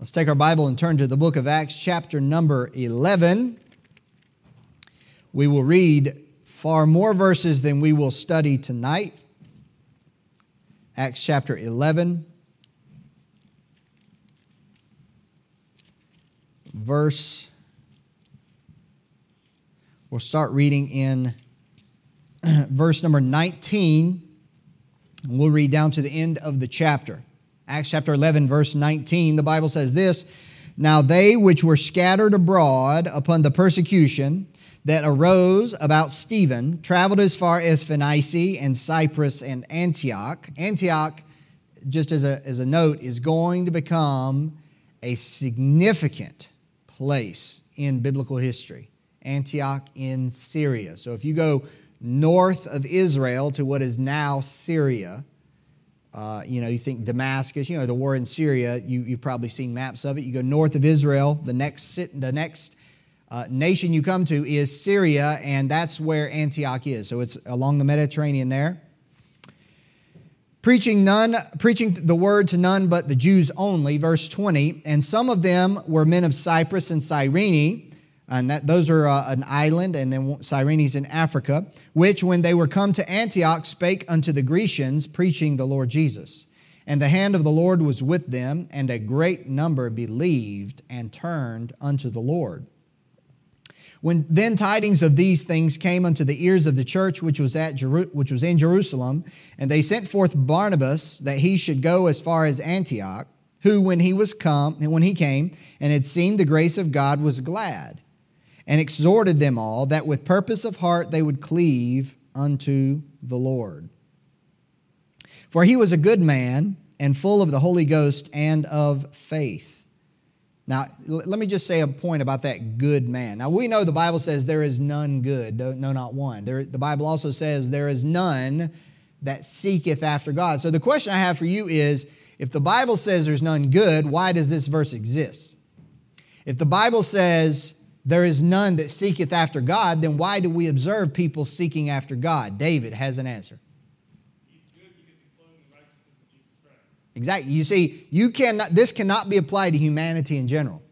Let's take our Bible and turn to the book of Acts, chapter number 11. We will read far more verses than we will study tonight. Acts chapter 11, verse. We'll start reading in verse number 19, and we'll read down to the end of the chapter. Acts chapter 11, verse 19, the Bible says this Now they which were scattered abroad upon the persecution that arose about Stephen traveled as far as Phoenicia and Cyprus and Antioch. Antioch, just as a, as a note, is going to become a significant place in biblical history. Antioch in Syria. So if you go north of Israel to what is now Syria, uh, you know, you think Damascus, you know, the war in Syria, you, you've probably seen maps of it. You go north of Israel, the next, the next uh, nation you come to is Syria, and that's where Antioch is. So it's along the Mediterranean there. Preaching none, preaching the word to none but the Jews only, verse 20. And some of them were men of Cyprus and Cyrene, and that, those are uh, an island, and then Cyrene's in Africa, which, when they were come to Antioch, spake unto the Grecians, preaching the Lord Jesus. And the hand of the Lord was with them, and a great number believed and turned unto the Lord. When then tidings of these things came unto the ears of the church which was at Jeru- which was in Jerusalem, and they sent forth Barnabas that he should go as far as Antioch, who when he was come, and when he came and had seen the grace of God was glad and exhorted them all that with purpose of heart they would cleave unto the Lord. For he was a good man and full of the Holy Ghost and of faith. Now, let me just say a point about that good man. Now, we know the Bible says there is none good, no, not one. There, the Bible also says there is none that seeketh after God. So the question I have for you is if the Bible says there's none good, why does this verse exist? If the Bible says there is none that seeketh after God, then why do we observe people seeking after God? David has an answer. Exactly. You see, you cannot, this cannot be applied to humanity in general.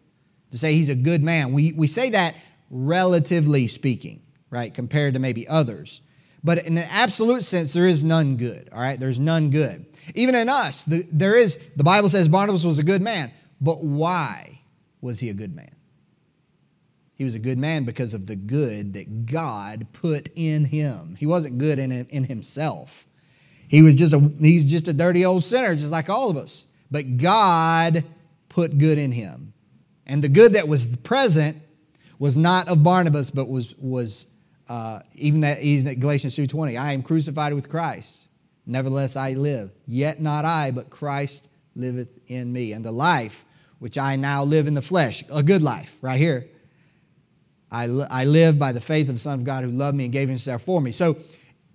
To say he's a good man. We, we say that relatively speaking, right, compared to maybe others. But in an absolute sense, there is none good, all right? There's none good. Even in us, the, there is, the Bible says Barnabas was a good man. But why was he a good man? He was a good man because of the good that God put in him. He wasn't good in, in himself. He was just a, he's just a dirty old sinner, just like all of us. But God put good in him. And the good that was present was not of Barnabas, but was, was uh, even that he's at Galatians 2.20. I am crucified with Christ. Nevertheless I live. Yet not I, but Christ liveth in me. And the life which I now live in the flesh, a good life, right here I, I live by the faith of the Son of God who loved me and gave himself for me. So,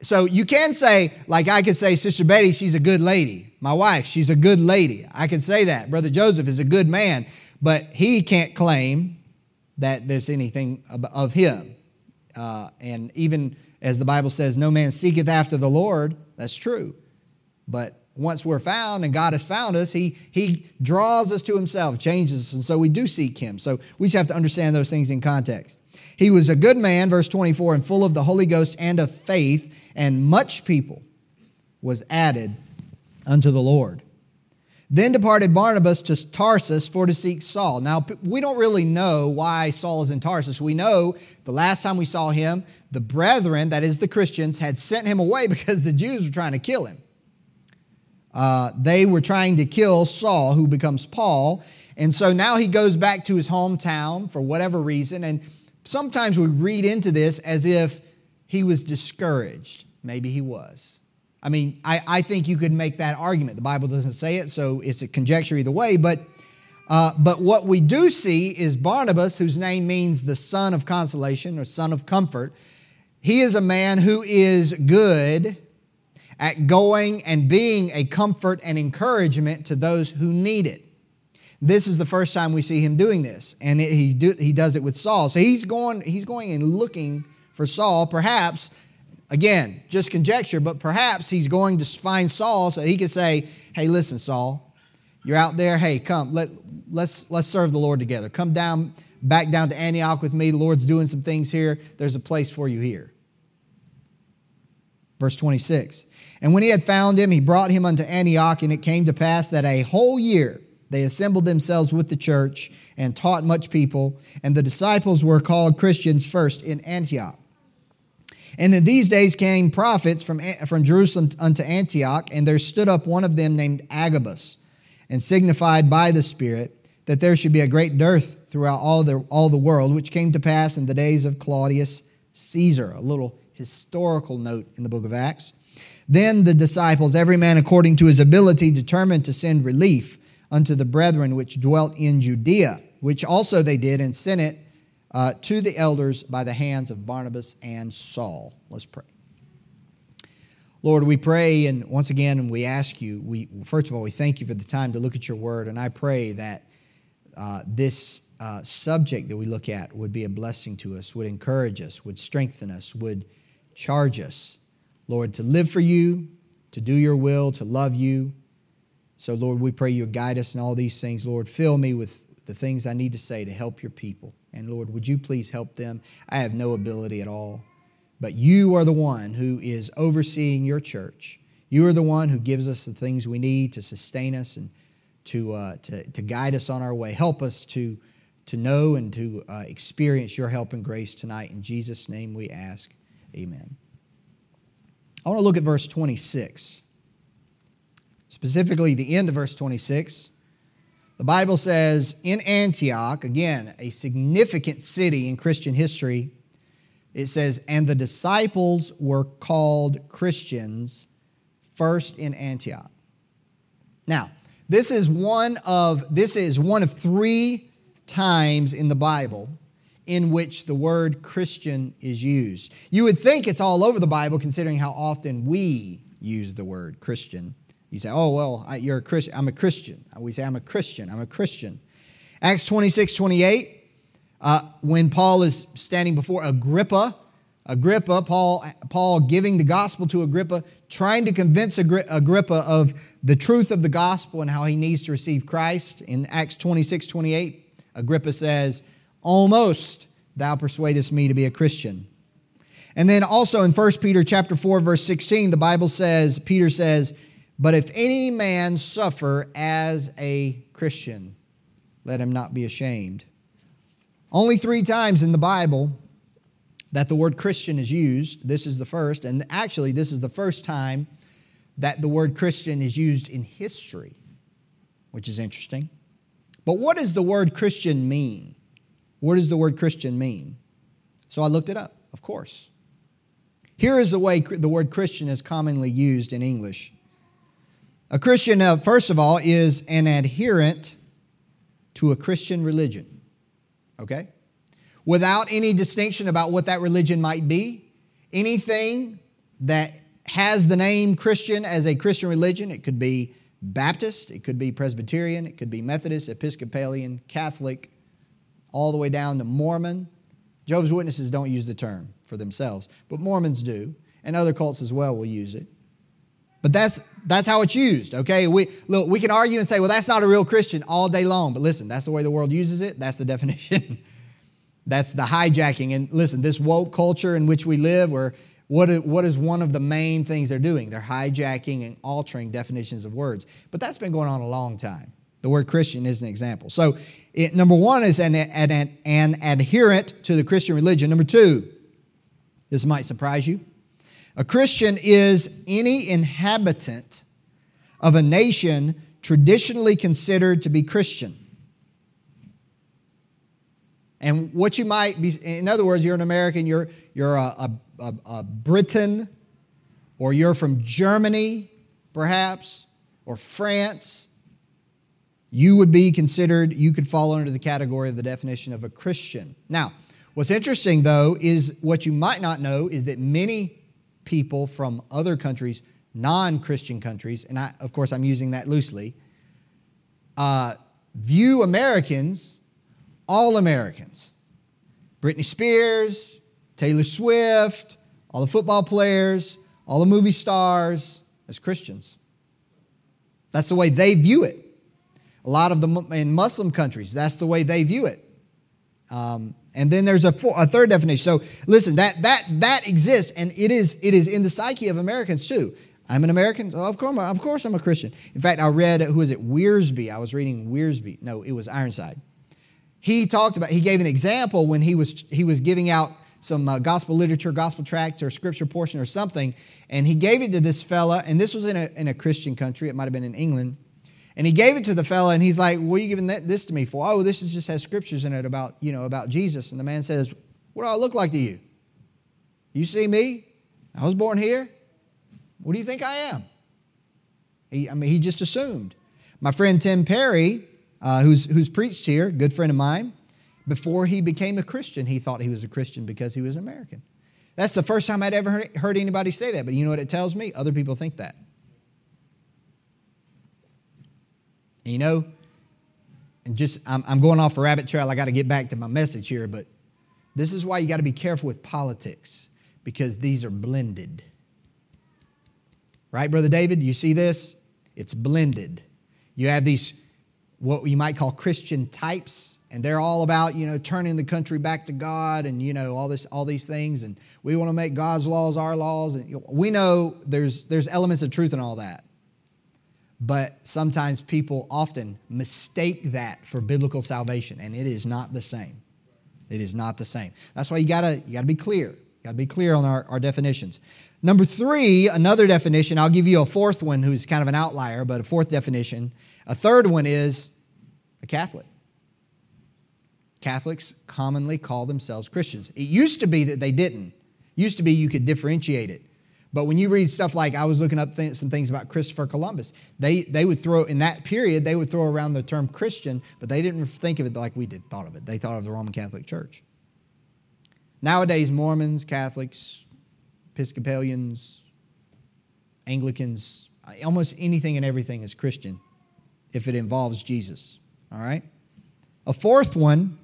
so you can say, like I could say, Sister Betty, she's a good lady. My wife, she's a good lady. I can say that. Brother Joseph is a good man, but he can't claim that there's anything of him. Uh, and even as the Bible says, no man seeketh after the Lord, that's true. But once we're found and God has found us, he, he draws us to Himself, changes us, and so we do seek Him. So we just have to understand those things in context. He was a good man, verse 24, and full of the Holy Ghost and of faith, and much people was added unto the Lord. Then departed Barnabas to Tarsus for to seek Saul. Now, we don't really know why Saul is in Tarsus. We know the last time we saw him, the brethren, that is the Christians, had sent him away because the Jews were trying to kill him. Uh, they were trying to kill Saul, who becomes Paul. And so now he goes back to his hometown for whatever reason. And sometimes we read into this as if he was discouraged. Maybe he was. I mean, I, I think you could make that argument. The Bible doesn't say it, so it's a conjecture either way. But, uh, but what we do see is Barnabas, whose name means the son of consolation or son of comfort. He is a man who is good at going and being a comfort and encouragement to those who need it. This is the first time we see him doing this, and it, he, do, he does it with Saul. So he's going, he's going and looking for Saul. Perhaps, again, just conjecture, but perhaps he's going to find Saul so he can say, Hey, listen, Saul, You're out there, hey, come, let, let's, let's serve the Lord together. Come down, back down to Antioch with me. The Lord's doing some things here. There's a place for you here. Verse 26. And when he had found him, he brought him unto Antioch, and it came to pass that a whole year they assembled themselves with the church and taught much people, and the disciples were called Christians first in Antioch. And in these days came prophets from, from Jerusalem unto Antioch, and there stood up one of them named Agabus, and signified by the Spirit that there should be a great dearth throughout all the, all the world, which came to pass in the days of Claudius Caesar. A little historical note in the book of Acts. Then the disciples, every man according to his ability, determined to send relief unto the brethren which dwelt in Judea, which also they did and sent it uh, to the elders by the hands of Barnabas and Saul. Let's pray. Lord, we pray, and once again, and we ask you, we, first of all, we thank you for the time to look at your word, and I pray that uh, this uh, subject that we look at would be a blessing to us, would encourage us, would strengthen us, would charge us Lord, to live for you, to do your will, to love you. So, Lord, we pray you guide us in all these things. Lord, fill me with the things I need to say to help your people. And Lord, would you please help them? I have no ability at all. But you are the one who is overseeing your church. You are the one who gives us the things we need to sustain us and to, uh, to, to guide us on our way. Help us to, to know and to uh, experience your help and grace tonight. In Jesus' name we ask. Amen. I want to look at verse 26. Specifically, the end of verse 26. The Bible says, in Antioch, again, a significant city in Christian history, it says, and the disciples were called Christians first in Antioch. Now, this is one of this is one of three times in the Bible in which the word Christian is used. You would think it's all over the Bible considering how often we use the word Christian. You say, oh, well, I, you're a Christian. I'm a Christian. We say, I'm a Christian. I'm a Christian. Acts 26, 28, uh, when Paul is standing before Agrippa, Agrippa, Paul, Paul giving the gospel to Agrippa, trying to convince Agrippa of the truth of the gospel and how he needs to receive Christ. In Acts 26, 28, Agrippa says, Almost thou persuadest me to be a Christian. And then also in 1 Peter chapter 4 verse 16 the Bible says Peter says, "But if any man suffer as a Christian, let him not be ashamed." Only 3 times in the Bible that the word Christian is used. This is the first, and actually this is the first time that the word Christian is used in history, which is interesting. But what does the word Christian mean? What does the word Christian mean? So I looked it up, of course. Here is the way the word Christian is commonly used in English. A Christian, uh, first of all, is an adherent to a Christian religion. Okay? Without any distinction about what that religion might be, anything that has the name Christian as a Christian religion, it could be Baptist, it could be Presbyterian, it could be Methodist, Episcopalian, Catholic, all the way down to Mormon. Jehovah's Witnesses don't use the term for themselves, but Mormons do, and other cults as well will use it. But that's that's how it's used. Okay, we look, we can argue and say, well, that's not a real Christian all day long. But listen, that's the way the world uses it. That's the definition. that's the hijacking. And listen, this woke culture in which we live, where what is, what is one of the main things they're doing? They're hijacking and altering definitions of words. But that's been going on a long time. The word Christian is an example. So it, number one is an, an, an adherent to the Christian religion. Number two, this might surprise you. A Christian is any inhabitant of a nation traditionally considered to be Christian. And what you might be, in other words, you're an American, you're, you're a, a, a Briton, or you're from Germany, perhaps, or France, you would be considered, you could fall under the category of the definition of a Christian. Now, what's interesting though is what you might not know is that many people from other countries, non Christian countries, and I, of course I'm using that loosely, uh, view Americans, all Americans, Britney Spears, Taylor Swift, all the football players, all the movie stars, as Christians. That's the way they view it. A lot of the in Muslim countries, that's the way they view it. Um, and then there's a, four, a third definition. So listen, that that that exists, and it is it is in the psyche of Americans too. I'm an American. Of course, of course, I'm a Christian. In fact, I read who is it? Wiersbe. I was reading Wiersbe. No, it was Ironside. He talked about. He gave an example when he was he was giving out some uh, gospel literature, gospel tracts, or scripture portion or something, and he gave it to this fella. And this was in a in a Christian country. It might have been in England. And he gave it to the fella, and he's like, "What are you giving that, this to me for?" Oh, this just has scriptures in it about you know about Jesus. And the man says, "What do I look like to you? You see me? I was born here. What do you think I am?" He, I mean, he just assumed. My friend Tim Perry, uh, who's who's preached here, good friend of mine, before he became a Christian, he thought he was a Christian because he was American. That's the first time I'd ever heard anybody say that. But you know what it tells me? Other people think that. You know, and just I'm, I'm going off a rabbit trail. I got to get back to my message here, but this is why you got to be careful with politics because these are blended. Right, Brother David? You see this? It's blended. You have these, what you might call Christian types, and they're all about, you know, turning the country back to God and, you know, all this, all these things. And we want to make God's laws our laws. And we know there's, there's elements of truth in all that. But sometimes people often mistake that for biblical salvation, and it is not the same. It is not the same. That's why you gotta, you gotta be clear. You gotta be clear on our, our definitions. Number three, another definition, I'll give you a fourth one who's kind of an outlier, but a fourth definition. A third one is a Catholic. Catholics commonly call themselves Christians. It used to be that they didn't. It used to be you could differentiate it. But when you read stuff like I was looking up th- some things about Christopher Columbus, they, they would throw in that period they would throw around the term Christian, but they didn't think of it like we did thought of it. They thought of the Roman Catholic Church. Nowadays, Mormons, Catholics, Episcopalians, Anglicans, almost anything and everything is Christian if it involves Jesus. All right. A fourth one,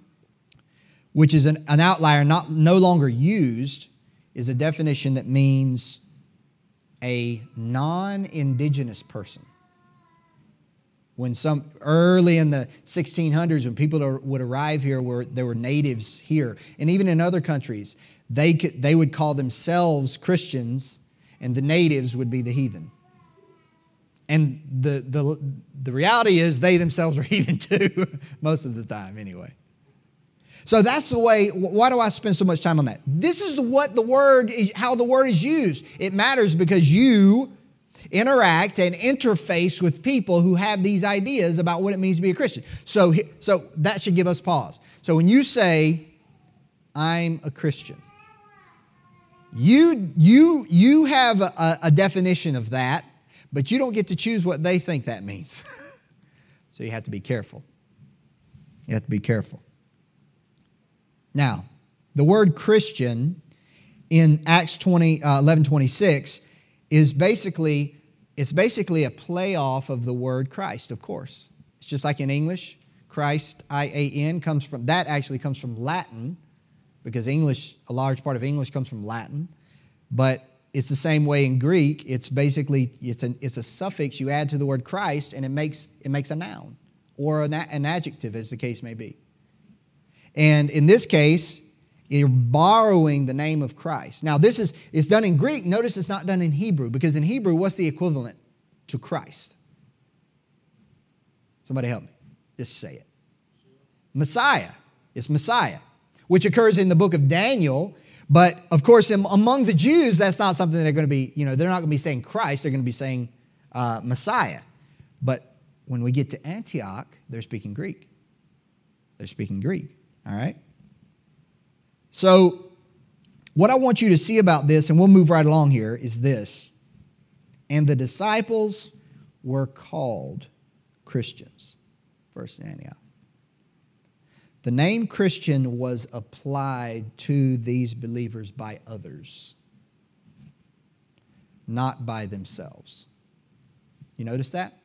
which is an, an outlier, not no longer used, is a definition that means a non indigenous person. When some early in the 1600s, when people would arrive here, where there were natives here, and even in other countries, they, could, they would call themselves Christians, and the natives would be the heathen. And the, the, the reality is, they themselves are heathen too, most of the time, anyway. So that's the way, why do I spend so much time on that? This is the, what the word, how the word is used. It matters because you interact and interface with people who have these ideas about what it means to be a Christian. So, so that should give us pause. So when you say, I'm a Christian, you, you, you have a, a definition of that, but you don't get to choose what they think that means. so you have to be careful. You have to be careful. Now, the word Christian in Acts 20, uh, 11 26 is basically, it's basically a playoff of the word Christ, of course. It's just like in English, Christ, I A N, comes from, that actually comes from Latin, because English, a large part of English comes from Latin. But it's the same way in Greek. It's basically, it's, an, it's a suffix you add to the word Christ, and it makes, it makes a noun or an, an adjective, as the case may be. And in this case, you're borrowing the name of Christ. Now, this is it's done in Greek. Notice it's not done in Hebrew, because in Hebrew, what's the equivalent to Christ? Somebody help me. Just say it. Messiah. It's Messiah, which occurs in the book of Daniel. But of course, among the Jews, that's not something they're going to be, you know, they're not going to be saying Christ, they're going to be saying uh, Messiah. But when we get to Antioch, they're speaking Greek. They're speaking Greek. All right? So, what I want you to see about this, and we'll move right along here, is this. And the disciples were called Christians, first in Antioch. The name Christian was applied to these believers by others, not by themselves. You notice that?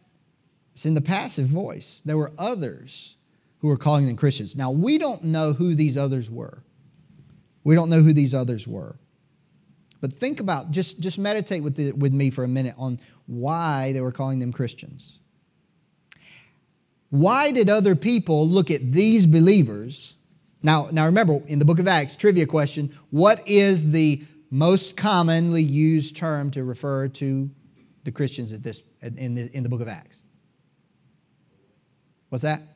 It's in the passive voice. There were others who are calling them Christians. Now, we don't know who these others were. We don't know who these others were. But think about, just, just meditate with, the, with me for a minute on why they were calling them Christians. why did other people look at these believers? Now, now remember, in the book of Acts, trivia question what is the most commonly used term to refer to the Christians at this, in, the, in the book of Acts? What's that?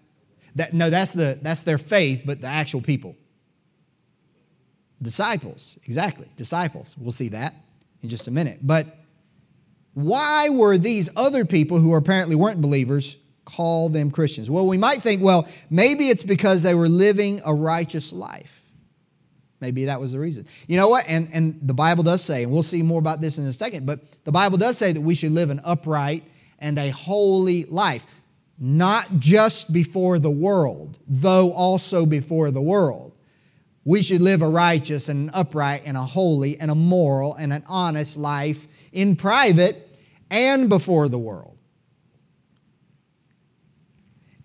That? No, that's, the, that's their faith, but the actual people. Disciples, exactly, disciples. We'll see that in just a minute. But why were these other people who apparently weren't believers call them Christians? Well, we might think, well, maybe it's because they were living a righteous life. Maybe that was the reason. You know what? And, and the Bible does say, and we'll see more about this in a second, but the Bible does say that we should live an upright and a holy life, not just before the world, though also before the world. We should live a righteous and an upright and a holy and a moral and an honest life in private and before the world.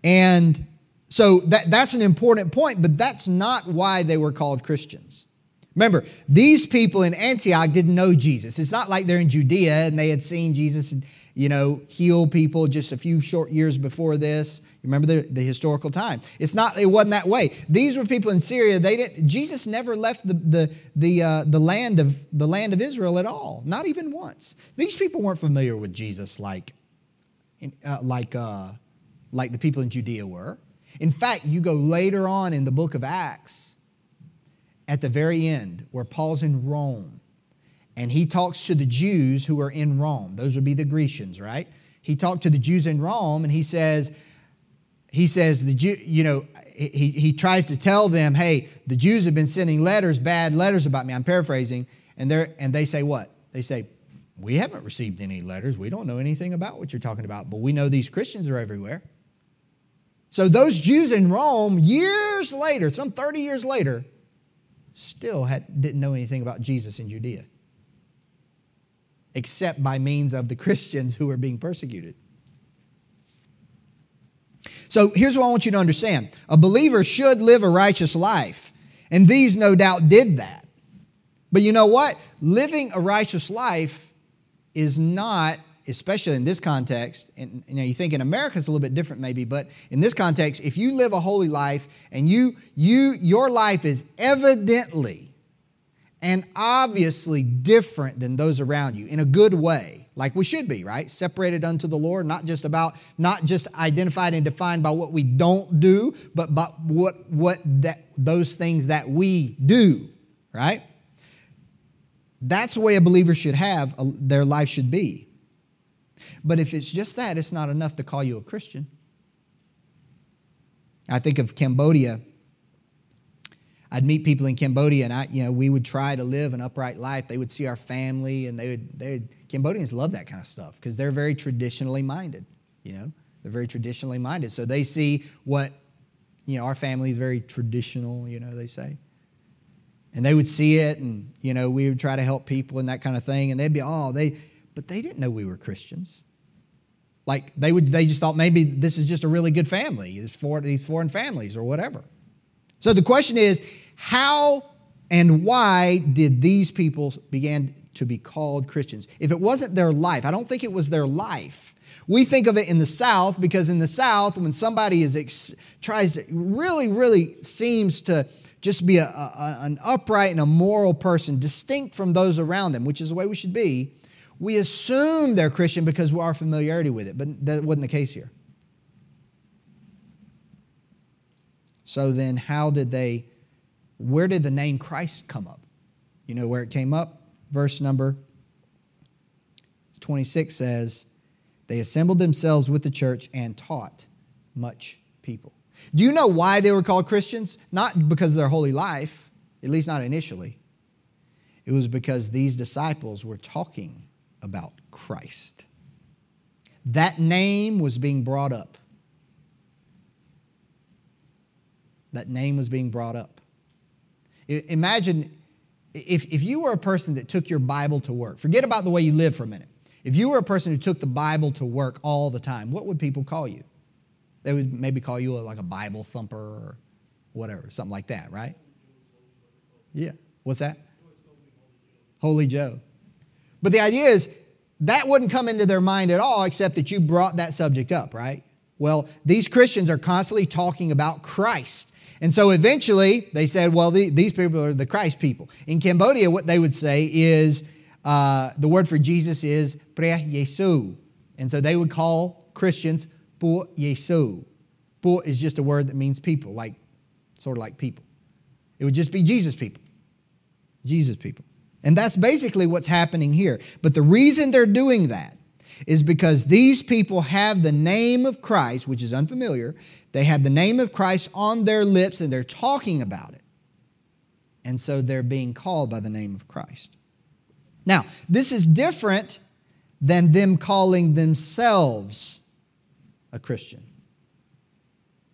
And so that, that's an important point, but that's not why they were called Christians. Remember, these people in Antioch didn't know Jesus. It's not like they're in Judea and they had seen Jesus, you know, heal people just a few short years before this. Remember the, the historical time. It's not, it wasn't that way. These were people in Syria. They didn't, Jesus never left the, the, the, uh, the, land of, the land of Israel at all, not even once. These people weren't familiar with Jesus like, uh, like, uh, like the people in Judea were. In fact, you go later on in the book of Acts, at the very end, where Paul's in Rome, and he talks to the Jews who are in Rome. Those would be the Grecians, right? He talked to the Jews in Rome, and he says, he says, the Jew, you know, he, he tries to tell them, hey, the Jews have been sending letters, bad letters about me. I'm paraphrasing. And, they and they say what? They say, we haven't received any letters. We don't know anything about what you're talking about, but we know these Christians are everywhere. So those Jews in Rome, years later, some 30 years later, still had, didn't know anything about Jesus in Judea, except by means of the Christians who were being persecuted. So here's what I want you to understand a believer should live a righteous life, and these no doubt did that. But you know what? Living a righteous life is not, especially in this context, and you know, you think in America it's a little bit different maybe, but in this context, if you live a holy life and you, you, your life is evidently and obviously different than those around you in a good way, like we should be, right? Separated unto the Lord, not just about, not just identified and defined by what we don't do, but by what, what that, those things that we do, right? That's the way a believer should have, uh, their life should be. But if it's just that, it's not enough to call you a Christian. I think of Cambodia I'd meet people in Cambodia, and I, you know, we would try to live an upright life. They would see our family, and they would, they would Cambodians love that kind of stuff because they're very traditionally minded. You know, they're very traditionally minded, so they see what, you know, our family is very traditional. You know, they say, and they would see it, and you know, we would try to help people and that kind of thing, and they'd be, oh, they, but they didn't know we were Christians. Like they would, they just thought maybe this is just a really good family. These foreign families or whatever. So the question is, how and why did these people begin to be called Christians? If it wasn't their life, I don't think it was their life. We think of it in the South because in the South, when somebody is ex- tries to really, really seems to just be a, a, an upright and a moral person, distinct from those around them, which is the way we should be, we assume they're Christian because of our familiarity with it, but that wasn't the case here. So then, how did they where did the name Christ come up? You know where it came up? Verse number 26 says, They assembled themselves with the church and taught much people. Do you know why they were called Christians? Not because of their holy life, at least not initially. It was because these disciples were talking about Christ. That name was being brought up. That name was being brought up. Imagine if, if you were a person that took your Bible to work, forget about the way you live for a minute. If you were a person who took the Bible to work all the time, what would people call you? They would maybe call you like a Bible thumper or whatever, something like that, right? Yeah. What's that? Holy Joe. But the idea is that wouldn't come into their mind at all except that you brought that subject up, right? Well, these Christians are constantly talking about Christ. And so eventually they said, well, the, these people are the Christ people. In Cambodia, what they would say is uh, the word for Jesus is Pre Yesu. And so they would call Christians Pu Yesu. Pu is just a word that means people, like sort of like people. It would just be Jesus people. Jesus people. And that's basically what's happening here. But the reason they're doing that is because these people have the name of Christ, which is unfamiliar. They have the name of Christ on their lips and they're talking about it. And so they're being called by the name of Christ. Now, this is different than them calling themselves a Christian.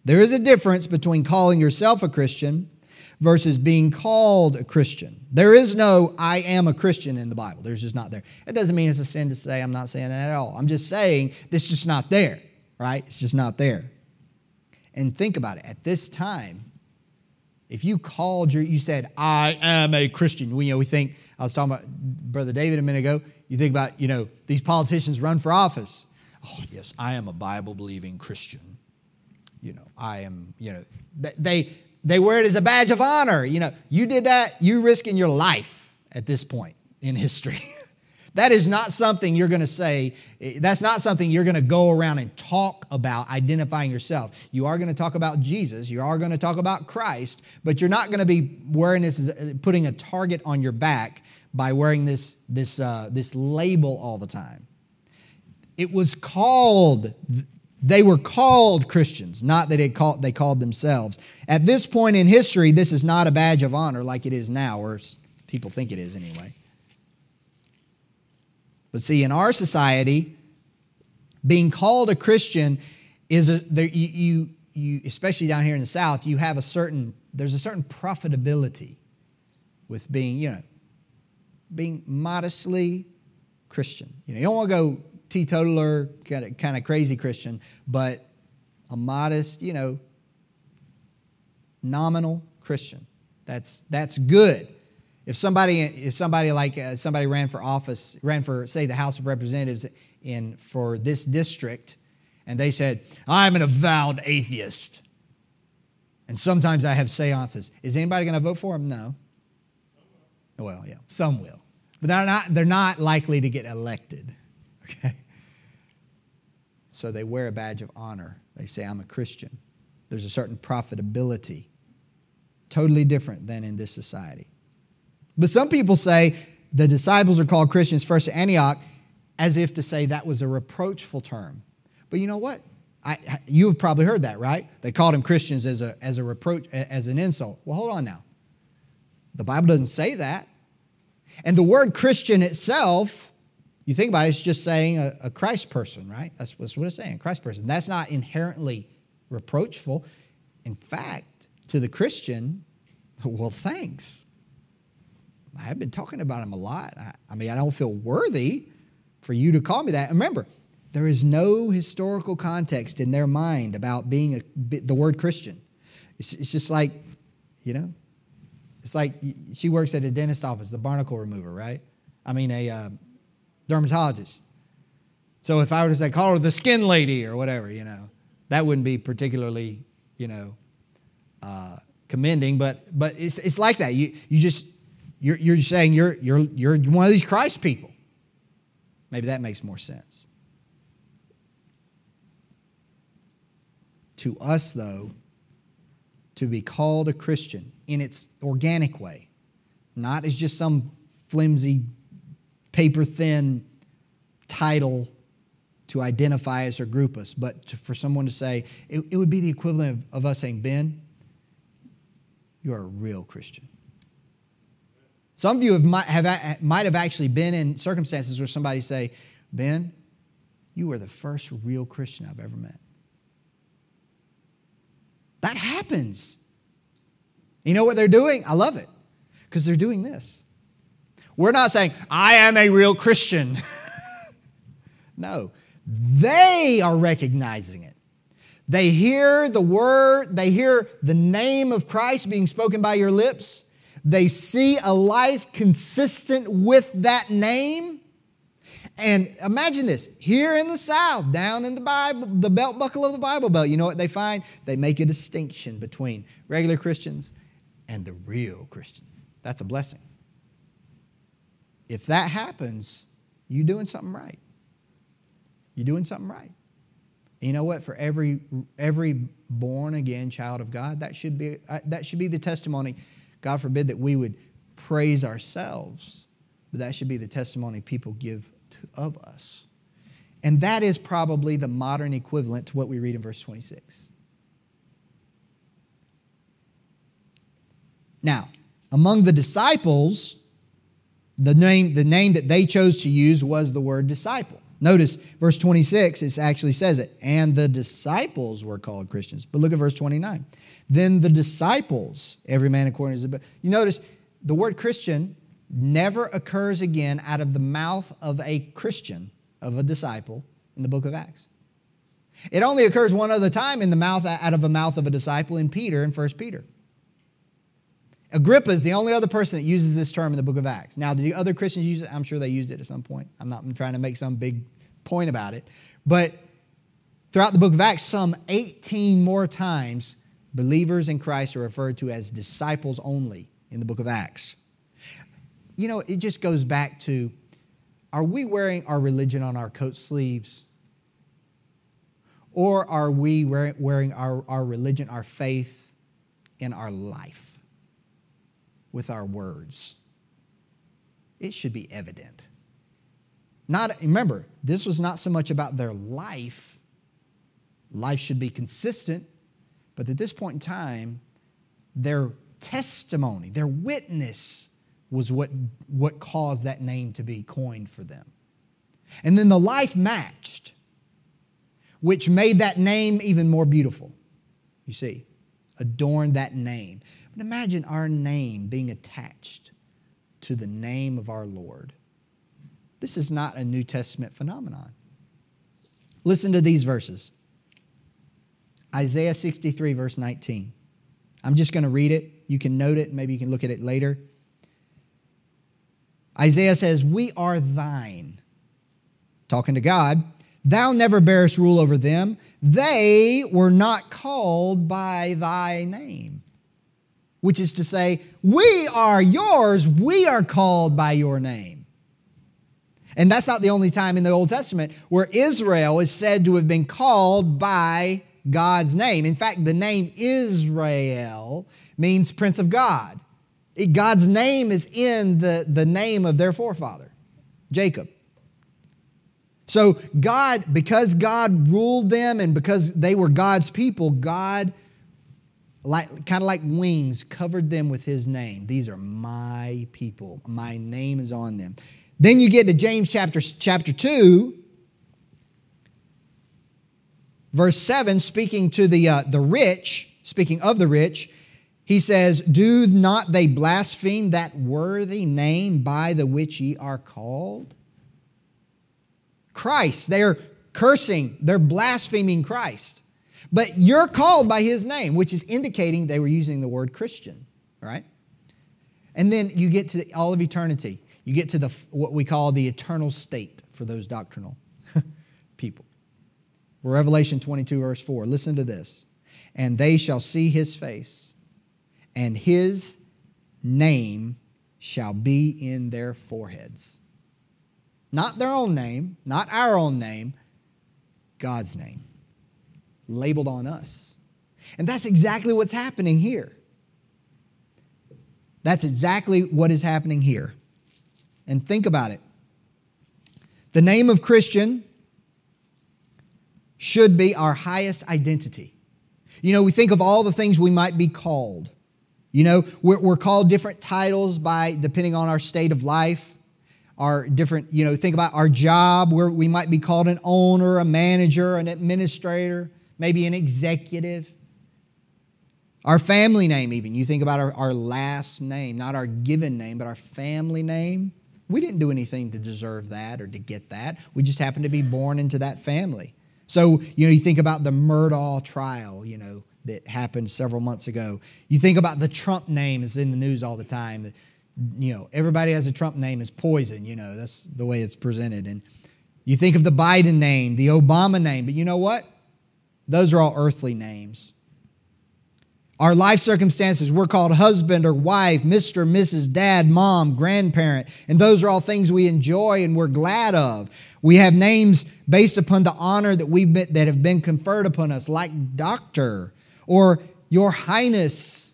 There is a difference between calling yourself a Christian versus being called a Christian. There is no I am a Christian in the Bible. There's just not there. It doesn't mean it's a sin to say I'm not saying that at all. I'm just saying this is just not there, right? It's just not there. And think about it. At this time, if you called your, you said, I am a Christian, we, you know, we think, I was talking about Brother David a minute ago, you think about, you know, these politicians run for office. Oh, yes, I am a Bible believing Christian. You know, I am, you know, they, they wear it as a badge of honor. You know, you did that, you risking your life at this point in history. that is not something you're going to say. That's not something you're going to go around and talk about identifying yourself. You are going to talk about Jesus. You are going to talk about Christ, but you're not going to be wearing this, as, putting a target on your back by wearing this, this, uh, this label all the time. It was called they were called Christians, not that they called, they called themselves. At this point in history, this is not a badge of honor like it is now, or people think it is anyway. But see, in our society, being called a Christian is a, there, you, you, you, especially down here in the South, you have a certain, there's a certain profitability with being, you know, being modestly Christian. You know, you don't want to go teetotaler, kind of, kind of crazy Christian, but a modest, you know, nominal Christian. That's, that's good. If somebody, if somebody like uh, somebody ran for office, ran for, say, the House of Representatives in, for this district, and they said, I'm an avowed atheist. And sometimes I have seances. Is anybody going to vote for him? No. Well, yeah, some will. But they're not, they're not likely to get elected. Okay? So they wear a badge of honor. They say, I'm a Christian. There's a certain profitability, totally different than in this society. But some people say the disciples are called Christians first at Antioch as if to say that was a reproachful term. But you know what? I, you have probably heard that, right? They called them Christians as a, as a reproach, as an insult. Well, hold on now. The Bible doesn't say that. And the word Christian itself you think about it, it's just saying a, a Christ person, right? That's, that's what it's saying, a Christ person. That's not inherently reproachful. In fact, to the Christian, well, thanks. I have been talking about him a lot. I, I mean, I don't feel worthy for you to call me that. remember, there is no historical context in their mind about being a, the word Christian. It's, it's just like, you know, it's like she works at a dentist office, the barnacle remover, right? I mean, a, uh, dermatologist. So if I were to say, call her the skin lady or whatever, you know, that wouldn't be particularly, you know, uh, commending. But but it's it's like that. You you just you're you're saying you're you're you're one of these Christ people. Maybe that makes more sense. To us, though, to be called a Christian in its organic way, not as just some flimsy paper thin title to identify us or group us, but to, for someone to say, it, it would be the equivalent of, of us saying, Ben, you're a real Christian. Some of you have, might, have, might have actually been in circumstances where somebody say, Ben, you are the first real Christian I've ever met. That happens. You know what they're doing? I love it because they're doing this. We're not saying, I am a real Christian. no, they are recognizing it. They hear the word, they hear the name of Christ being spoken by your lips. They see a life consistent with that name, And imagine this here in the South, down in the Bible, the belt buckle of the Bible Belt, you know what they find? They make a distinction between regular Christians and the real Christian. That's a blessing. If that happens, you're doing something right. You're doing something right. You know what? For every every born again child of God, that should be uh, that should be the testimony. God forbid that we would praise ourselves, but that should be the testimony people give to, of us. And that is probably the modern equivalent to what we read in verse 26. Now, among the disciples, the name, the name that they chose to use was the word disciple. Notice verse 26, it actually says it. And the disciples were called Christians. But look at verse 29. Then the disciples, every man according to his ability. You notice the word Christian never occurs again out of the mouth of a Christian, of a disciple, in the book of Acts. It only occurs one other time in the mouth out of the mouth of a disciple in Peter in 1 Peter. Agrippa is the only other person that uses this term in the book of Acts. Now, the other Christians use it? I'm sure they used it at some point. I'm not trying to make some big point about it. But throughout the book of Acts, some 18 more times, believers in Christ are referred to as disciples only in the book of Acts. You know, it just goes back to are we wearing our religion on our coat sleeves? Or are we wearing our, our religion, our faith in our life? With our words. It should be evident. Not, remember, this was not so much about their life. Life should be consistent, but at this point in time, their testimony, their witness was what, what caused that name to be coined for them. And then the life matched, which made that name even more beautiful. You see, adorned that name. But imagine our name being attached to the name of our Lord. This is not a New Testament phenomenon. Listen to these verses Isaiah 63, verse 19. I'm just going to read it. You can note it, maybe you can look at it later. Isaiah says, We are thine. Talking to God. Thou never bearest rule over them. They were not called by thy name which is to say, We are yours, we are called by your name. And that's not the only time in the Old Testament where Israel is said to have been called by God's name. In fact, the name Israel means Prince of God. God's name is in the, the name of their forefather, Jacob. So, God, because God ruled them and because they were God's people, God like, kind of like wings, covered them with his name. These are my people. My name is on them. Then you get to James chapter, chapter 2, verse 7, speaking to the, uh, the rich, speaking of the rich, he says, Do not they blaspheme that worthy name by the which ye are called? Christ. They're cursing, they're blaspheming Christ. But you're called by his name, which is indicating they were using the word Christian, right? And then you get to all of eternity. You get to the what we call the eternal state for those doctrinal people. Revelation 22, verse 4. Listen to this. And they shall see his face, and his name shall be in their foreheads. Not their own name, not our own name, God's name labeled on us. And that's exactly what's happening here. That's exactly what is happening here. And think about it. The name of Christian should be our highest identity. You know, we think of all the things we might be called. You know, we're, we're called different titles by depending on our state of life our different, you know, think about our job where we might be called an owner, a manager, an administrator maybe an executive. Our family name, even. You think about our, our last name, not our given name, but our family name. We didn't do anything to deserve that or to get that. We just happened to be born into that family. So, you know, you think about the Murdaugh trial, you know, that happened several months ago. You think about the Trump name is in the news all the time. You know, everybody has a Trump name is poison, you know, that's the way it's presented. And You think of the Biden name, the Obama name, but you know what? Those are all earthly names. Our life circumstances, we're called husband or wife, Mr., Mrs., dad, mom, grandparent, and those are all things we enjoy and we're glad of. We have names based upon the honor that we've been, that have been conferred upon us, like doctor or your highness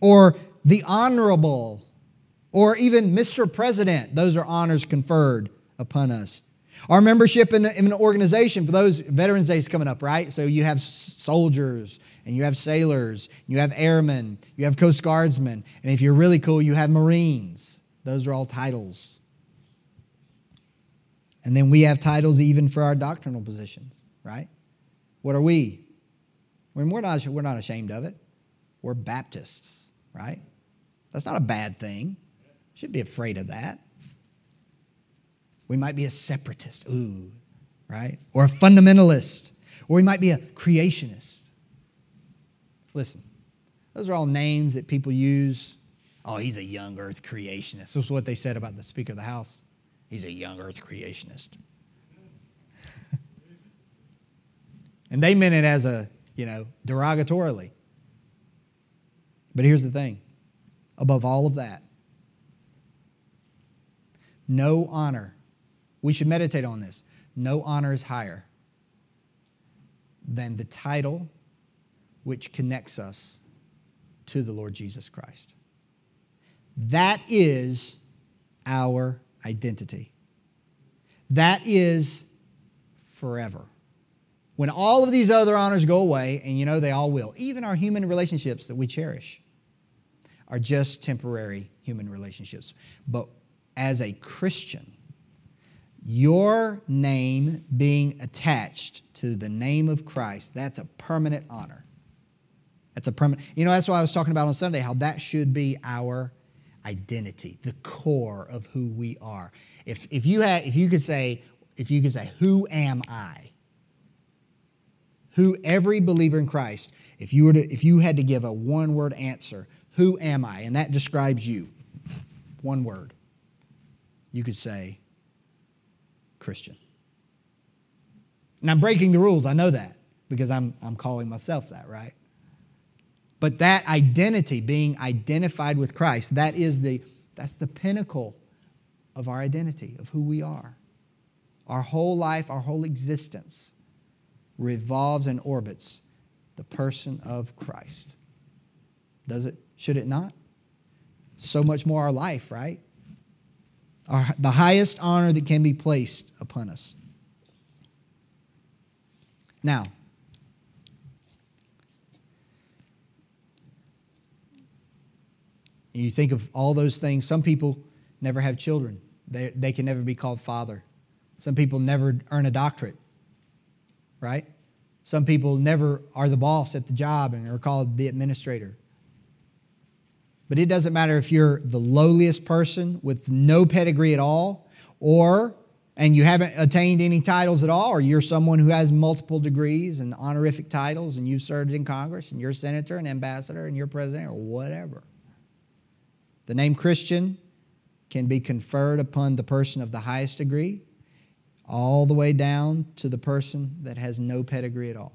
or the honorable or even Mr. President. Those are honors conferred upon us. Our membership in, in an organization, for those Veterans Day is coming up, right? So you have soldiers and you have sailors, you have airmen, you have Coast Guardsmen, and if you're really cool, you have Marines. Those are all titles. And then we have titles even for our doctrinal positions, right? What are we? We're not, we're not ashamed of it. We're Baptists, right? That's not a bad thing. Should be afraid of that. We might be a separatist, ooh, right? Or a fundamentalist. Or we might be a creationist. Listen, those are all names that people use. Oh, he's a young earth creationist. That's what they said about the Speaker of the House. He's a young earth creationist. and they meant it as a, you know, derogatorily. But here's the thing above all of that, no honor, we should meditate on this. No honor is higher than the title which connects us to the Lord Jesus Christ. That is our identity. That is forever. When all of these other honors go away, and you know they all will, even our human relationships that we cherish are just temporary human relationships. But as a Christian, your name being attached to the name of Christ, that's a permanent honor. That's a permanent. You know, that's why I was talking about on Sunday how that should be our identity, the core of who we are. If, if you had, if you could say, if you could say, who am I? Who every believer in Christ, if you were to, if you had to give a one word answer, who am I? And that describes you. One word. You could say Christian. And I'm breaking the rules, I know that, because I'm, I'm calling myself that, right? But that identity, being identified with Christ, that is the, that's the pinnacle of our identity, of who we are. Our whole life, our whole existence revolves and orbits the person of Christ. Does it? Should it not? So much more our life, right? Our, the highest honor that can be placed upon us. Now, you think of all those things. Some people never have children, they, they can never be called father. Some people never earn a doctorate, right? Some people never are the boss at the job and are called the administrator. But it doesn't matter if you're the lowliest person with no pedigree at all, or and you haven't attained any titles at all, or you're someone who has multiple degrees and honorific titles and you've served in Congress and you're senator and ambassador and you're president or whatever. The name Christian can be conferred upon the person of the highest degree, all the way down to the person that has no pedigree at all.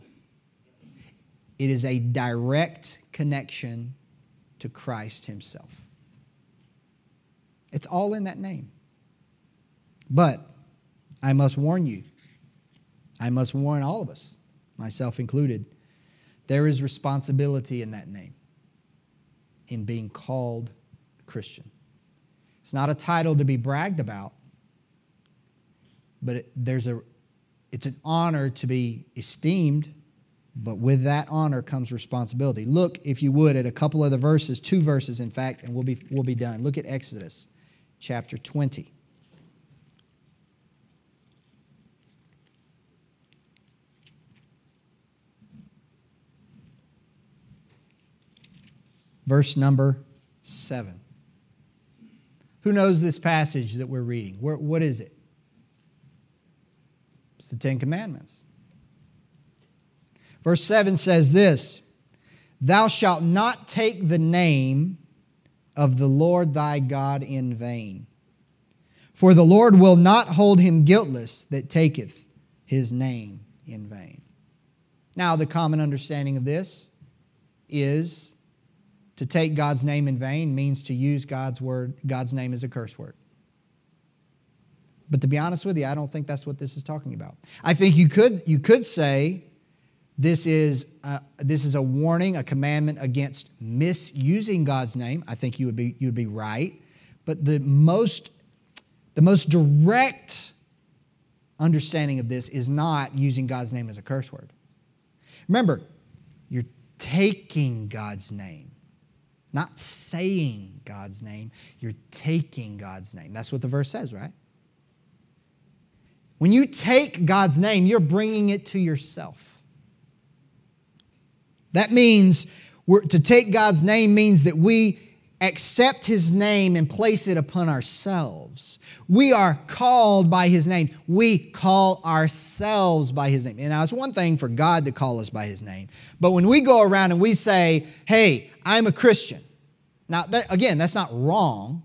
It is a direct connection to Christ Himself. It's all in that name. But I must warn you, I must warn all of us, myself included, there is responsibility in that name, in being called a Christian. It's not a title to be bragged about, but it, there's a, it's an honor to be esteemed, but with that honor comes responsibility. Look, if you would, at a couple of the verses, two verses, in fact, and we'll be, we'll be done. Look at Exodus chapter 20. Verse number 7. Who knows this passage that we're reading? what is it? It's the Ten Commandments. Verse 7 says this Thou shalt not take the name of the Lord thy God in vain. For the Lord will not hold him guiltless that taketh his name in vain. Now, the common understanding of this is to take God's name in vain means to use God's word, God's name as a curse word. But to be honest with you, I don't think that's what this is talking about. I think you could, you could say this is, a, this is a warning, a commandment against misusing God's name. I think you would be, you would be right. But the most, the most direct understanding of this is not using God's name as a curse word. Remember, you're taking God's name, not saying God's name. You're taking God's name. That's what the verse says, right? When you take God's name, you're bringing it to yourself. That means to take God's name means that we accept his name and place it upon ourselves. We are called by his name. We call ourselves by his name. And now it's one thing for God to call us by his name. But when we go around and we say, hey, I'm a Christian. Now, that, again, that's not wrong.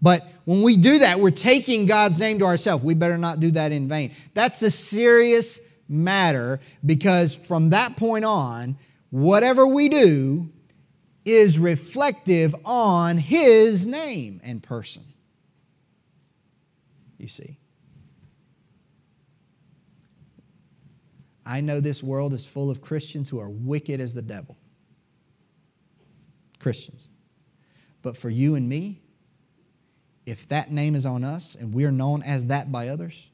But when we do that, we're taking God's name to ourselves. We better not do that in vain. That's a serious matter because from that point on, whatever we do, is reflective on his name and person. You see? I know this world is full of Christians who are wicked as the devil. Christians. But for you and me, if that name is on us and we're known as that by others,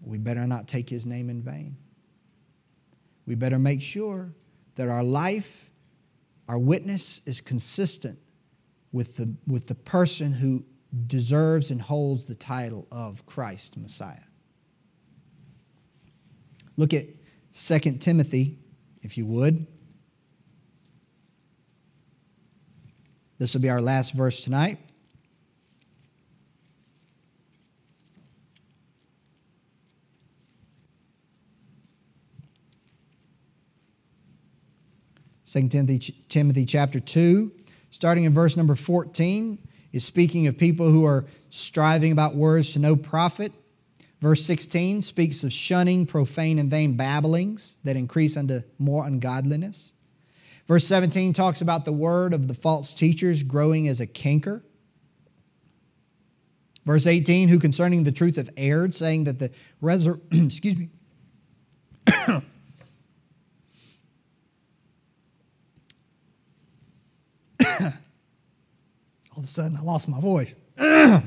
we better not take his name in vain. We better make sure that our life, our witness is consistent with the, with the person who deserves and holds the title of Christ Messiah. Look at 2 Timothy, if you would. This will be our last verse tonight. 2 Timothy, Timothy chapter 2, starting in verse number 14, is speaking of people who are striving about words to no profit. Verse 16 speaks of shunning profane and vain babblings that increase unto more ungodliness. Verse 17 talks about the word of the false teachers growing as a canker. Verse 18, who concerning the truth have erred, saying that the resurrection, excuse me, All of a sudden, I lost my voice. All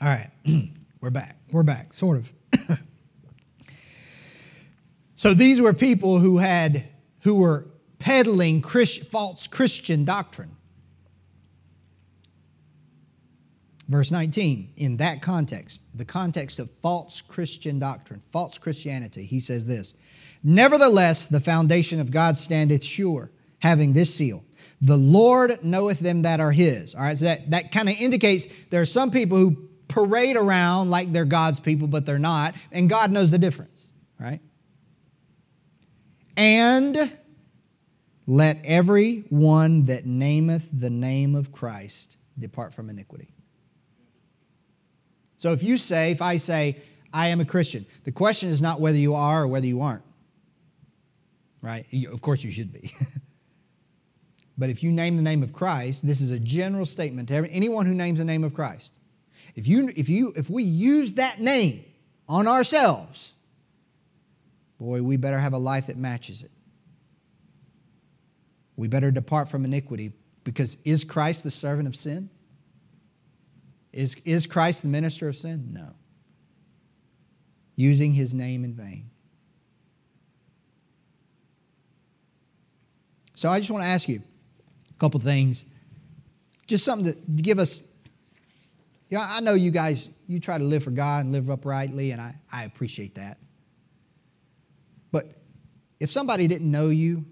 right, we're back. We're back, sort of. so these were people who had who were peddling Christ, false Christian doctrine. Verse 19, in that context, the context of false Christian doctrine, false Christianity, he says this Nevertheless, the foundation of God standeth sure, having this seal. The Lord knoweth them that are his. All right, so that, that kind of indicates there are some people who parade around like they're God's people, but they're not, and God knows the difference, right? And let every one that nameth the name of Christ depart from iniquity. So if you say, if I say, I am a Christian, the question is not whether you are or whether you aren't right? Of course, you should be. but if you name the name of Christ, this is a general statement to anyone who names the name of Christ. If, you, if, you, if we use that name on ourselves, boy, we better have a life that matches it. We better depart from iniquity because is Christ the servant of sin? Is, is Christ the minister of sin? No. Using his name in vain. So I just want to ask you a couple things, just something to give us. You know, I know you guys, you try to live for God and live uprightly, and I, I appreciate that. But if somebody didn't know you,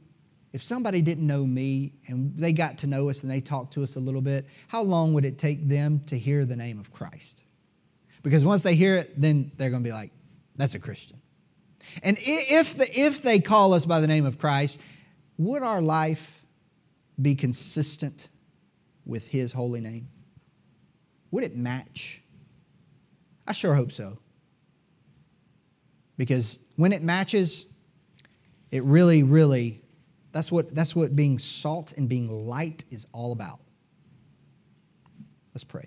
if somebody didn't know me and they got to know us and they talked to us a little bit, how long would it take them to hear the name of Christ? Because once they hear it, then they're going to be like, that's a Christian. And if, the, if they call us by the name of Christ would our life be consistent with His holy name? Would it match? I sure hope so. Because when it matches, it really, really, that's what, that's what being salt and being light is all about. Let's pray.